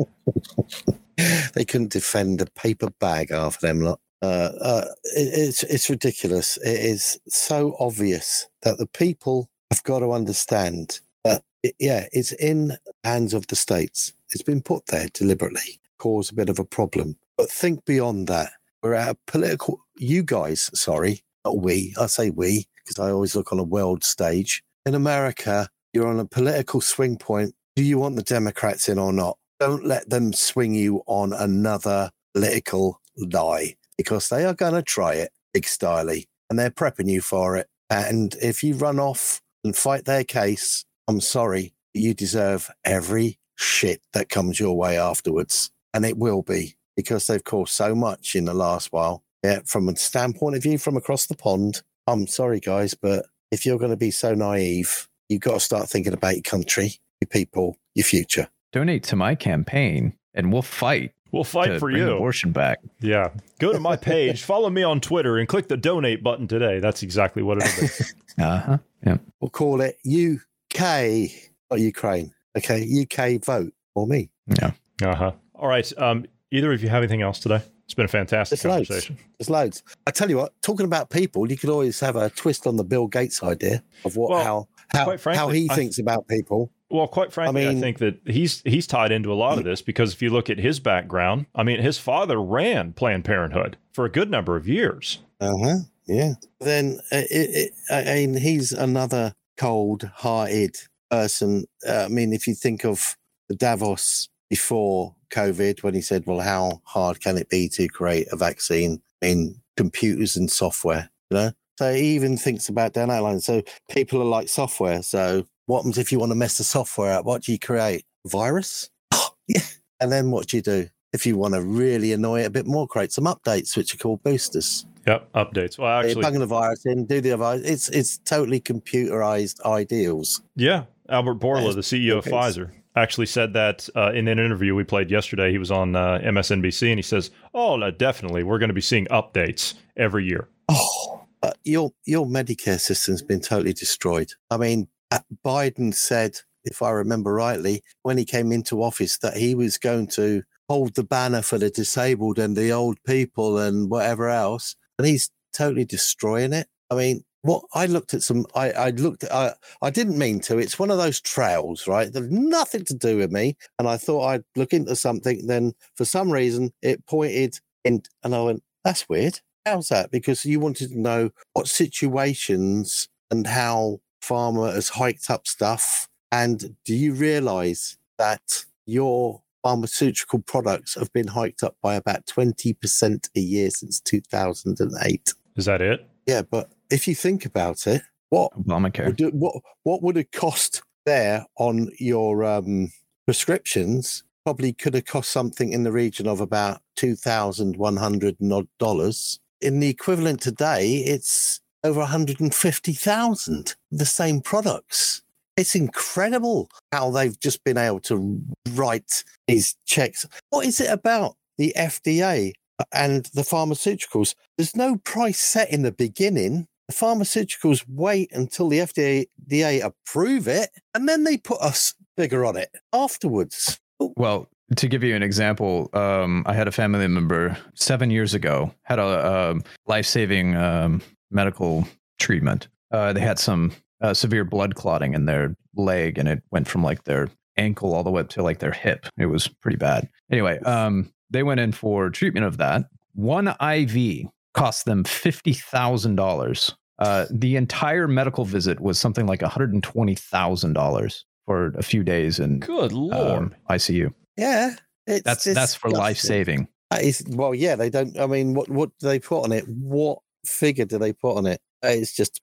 [LAUGHS] they couldn't defend a paper bag after them lot. Uh, uh, it, it's it's ridiculous. It is so obvious that the people have got to understand that. It, yeah, it's in hands of the states. It's been put there deliberately, cause a bit of a problem. But think beyond that. We're at a political. You guys, sorry, we. I say we because I always look on a world stage. In America, you're on a political swing point. Do you want the Democrats in or not? Don't let them swing you on another political lie because they are going to try it big styly and they're prepping you for it. And if you run off and fight their case, I'm sorry, you deserve every shit that comes your way afterwards. And it will be because they've caused so much in the last while. Yeah, from a standpoint of view from across the pond, I'm sorry, guys, but if you're going to be so naive, you've got to start thinking about your country, your people, your future. donate to my campaign and we'll fight. We'll fight to for bring you. Abortion back. Yeah. Go to my [LAUGHS] page, follow me on Twitter, and click the donate button today. That's exactly what it'll be. [LAUGHS] Uh huh. Yeah. We'll call it UK, or Ukraine. Okay, UK vote for me. Yeah. Uh huh. All right. Um, either of you have anything else today? It's been a fantastic loads. conversation. There's loads. I tell you what, talking about people, you could always have a twist on the Bill Gates idea of what Well, how how quite frankly, how he I- thinks about people. Well, quite frankly, I, mean- I think that he's he's tied into a lot of this because if you look at his background, I mean, his father ran Planned Parenthood for a good number of years. Uh huh. Yeah. Then uh, it, it, I mean, he's another cold-hearted person. Uh, I mean, if you think of the Davos before COVID, when he said, "Well, how hard can it be to create a vaccine in computers and software?" You know, so he even thinks about down that line. So people are like software. So what happens if you want to mess the software up? What do you create? Virus? [LAUGHS] yeah. And then what do you do? If you want to really annoy it a bit more, create some updates, which are called boosters. Yep, updates. Well, You're actually, plugging the virus in, do the virus. It's it's totally computerized ideals. yeah, Albert Bourla, Yes, the CEO of. Pfizer, actually said that uh, in an interview we played yesterday. He was on uh, MSNBC and he says, "Oh, no, definitely, we're going to be seeing updates every year." Oh, uh, your your Medicare system's been totally destroyed. I mean, uh, Biden said, if I remember rightly, when he came into office, that he was going to hold the banner for the disabled and the old people and whatever else, and he's totally destroying it. I mean, what I looked at some, I, I looked I, I didn't mean to. It's one of those trails, right? There's nothing to do with me, and I thought I'd look into something. Then, for some reason, it pointed in, and I went, "That's weird." How's that? Because you wanted to know what situations and how Pharma has hiked up stuff. And do you realize that your pharmaceutical products have been hiked up by about 20% a year since 2008? Is that it? Yeah, but if you think about it, what Obamacare. would it, what what would it cost there on your um, prescriptions? Probably could have cost something in the region of about two thousand one hundred odd dollars. In the equivalent today, it's over one hundred and fifty thousand. The same products. It's incredible how they've just been able to write these checks. What is it about the FDA and the pharmaceuticals? There's no price set in the beginning. The pharmaceuticals wait until the FDA approve it, and then they put us bigger on it afterwards. Well, to give you an example, um, I had a family member seven years ago had a, um life-saving um, medical treatment. Uh, they had some uh, severe blood clotting in their leg, and it went from like their ankle all the way up to like their hip. It was pretty bad. Anyway, um, they went in for treatment of that. One IV cost them fifty thousand dollars. Uh, the entire medical visit was something like one hundred and twenty thousand dollars for a few days in Good um, lord. ICU. Yeah, it's That's that's for life saving. Well, yeah. They don't. I mean, what what do they put on it? What figure do they put on it? It's just.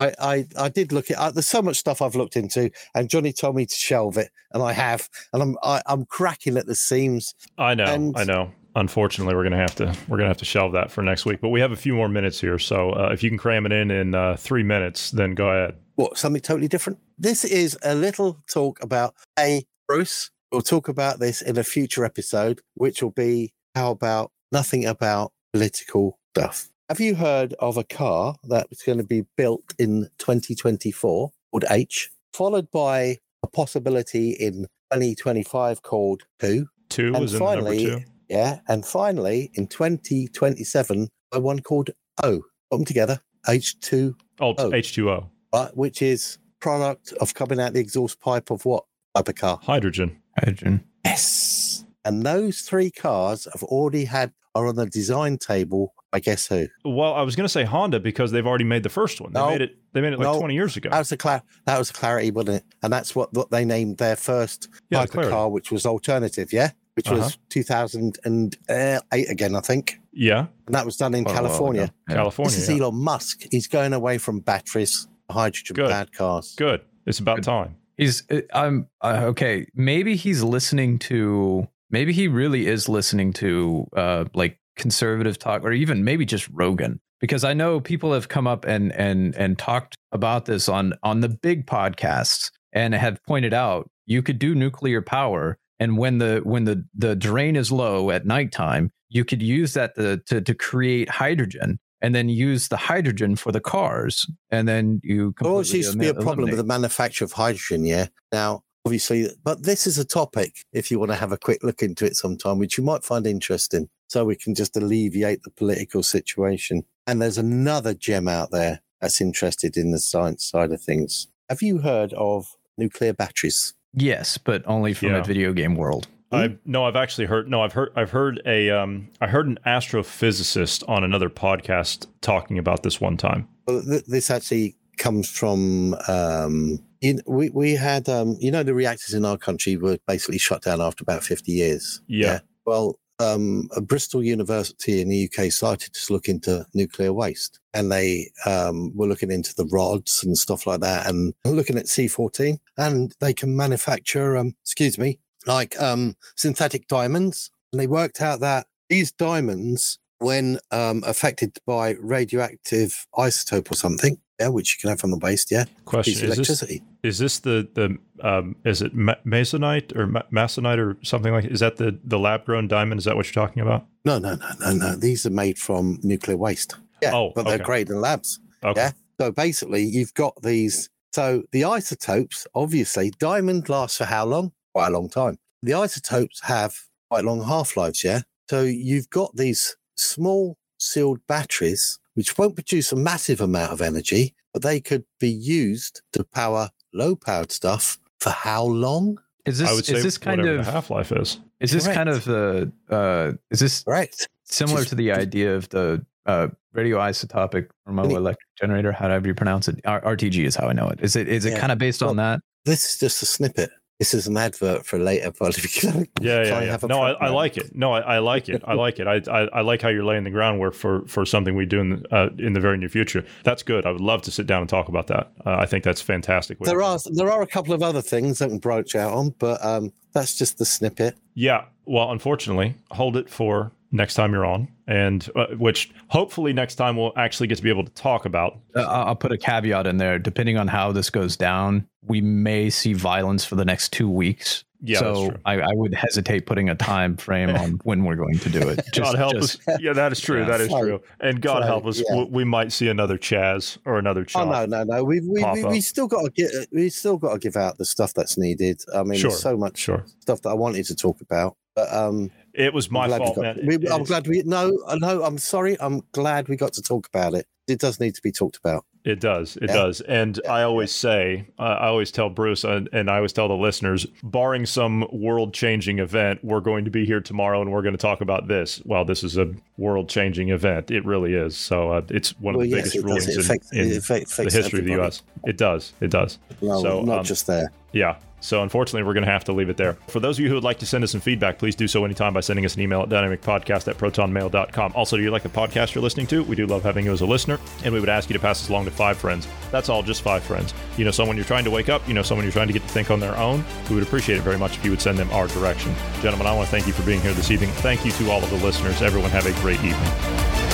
I, I, I did look at. There's so much stuff I've looked into, and Johnny told me to shelve it, and I have, and I'm I, I'm cracking at the seams. I know, And- I know. Unfortunately, we're gonna have to we're gonna have to shelve that for next week. But we have a few more minutes here, so uh, if you can cram it in in uh, three minutes, then go ahead. What something totally different? This is a little talk about a Bruce. We'll talk about this in a future episode, which will be how about nothing about political stuff. Have you heard of a car that's going to be built in 2024 called H, followed by a possibility in 2025 called Two? Two and is in number finally, two. yeah, and finally in 2027, a one called O. Put them together, H2 Oh, H two O, right, which is product of coming out the exhaust pipe of what type of car? hydrogen. Hydrogen. Yes. And those three cars have already had are on the design table. I guess who? Well, I was gonna say Honda because they've already made the first one. They No. made it. They made it like No. twenty years ago. That was a cla- that was a clarity, wasn't it? And that's what, what they named their first Yeah, type Clarity. of car, which was alternative, yeah, which Uh-huh. was 2008 again, I think. Yeah, And that was done in Quite a while California. ago. Yeah. California. This is yeah. Elon Musk. He's going away from batteries, hydrogen Good. powered cars. Good. It's about time. He's uh, I'm uh, okay. Maybe he's listening to. Maybe he really is listening to uh like conservative talk, or even maybe just Rogan, because I know people have come up and and and talked about this on on the big podcasts and have pointed out you could do nuclear power, and when the when the the drain is low at nighttime, you could use that to to, to create hydrogen. And then use the hydrogen for the cars, and then you. Always completely used to be a problem with the manufacture of hydrogen, yeah. Now, obviously, but this is a topic if you want to have a quick look into it sometime, which you might find interesting. So we can just alleviate the political situation. And there's another gem out there that's interested in the science side of things. Have you heard of nuclear batteries? Yes, but only from Yeah. a video game world. I no, I've actually heard. No, I've heard. I've heard a. Um, I heard an astrophysicist on another podcast talking about this one time. Well, th- this actually comes from um, in, we we had um, you know the reactors in our country were basically shut down after about fifty years. Yeah. Well, um, Bristol University in the UK started to look into nuclear waste, and they um, were looking into the rods and stuff like that, and looking at C fourteen, and they can manufacture um, excuse me, like um, synthetic diamonds, and they worked out that these diamonds, when um, affected by radioactive isotope or something, yeah, which you can have from the waste, yeah, Question: Is this is this the the um, is it ma- moissanite or ma- moissanite or something like? Is that the the lab grown diamond? Is that what you're talking about? No, no, no, no, no. These are made from nuclear waste. Yeah, Oh, but they're great in labs. Okay. Yeah. So basically, you've got these. So the isotopes, obviously, diamond lasts for how long? Quite a long time. The isotopes have quite long half lives. Yeah. So you've got these small sealed batteries, which won't produce a massive amount of energy, but they could be used to power low powered stuff for how long? Is I this would say is this kind of the half life is. is this kind of the uh is this Correct. similar Just- to the idea of the uh radioisotopic thermoelectric generator? However you pronounce it, R- RTG is how I know it. Is it is it Yeah. kind of based on that? This is just a snippet. This is an advert for later. But if you can Yeah, yeah, yeah. No, I, I like it. No, I, I like it. I like it. I, I, I like how you're laying the groundwork for, for something we do in the, uh, in the very near future. That's good. I would love to sit down and talk about that. Uh, I think that's fantastic. There are there are a couple of other things that can broach out on, but um, that's just the snippet. Yeah. Well, unfortunately, hold it for next time you're on, and uh, which hopefully next time we'll actually get to be able to talk about. Uh, I'll I'll put a caveat in there. Depending on how this goes down, we may see violence for the next two weeks. Yeah, so. I, I would hesitate putting a time frame on [LAUGHS] when we're going to do it. God help just- us. Yeah, that is true. Yeah. that is Fine. true. And God Fine, help us, yeah. we, we might see another Chaz or another Oh no, no, no. We we, we, we still got to get we still got to give out the stuff that's needed. I mean, Sure, there's so much sure. stuff that I wanted to talk about, but um, It was my we fault, got- we- I'm glad we no, uh, no. I'm sorry. I'm glad we got to talk about it. It does need to be talked about. It does. It Yeah. does. And I always say, uh, I always tell Bruce, and, and I always tell the listeners, barring some world changing event, we're going to be here tomorrow and we're going to talk about this. Well, this is a world changing event. It really is. So uh, it's one of Well, the yes, biggest rulings in, affects- in it affect- the affects history of the. U.S. It does. It does. Well, so, not um, just there. Yeah. So unfortunately, we're going to have to leave it there. For those of you who would like to send us some feedback, please do so anytime by sending us an email at dynamicpodcast at protonmail.com. Also, do you like the podcast you're listening to? We do love having you as a listener, and we would ask you to pass this along to five friends. That's all, just five friends. You know someone you're trying to wake up, you know someone you're trying to get to think on their own. We would appreciate it very much if you would send them our direction. Gentlemen, I want to thank you for being here this evening. Thank you to all of the listeners. Everyone have a great evening.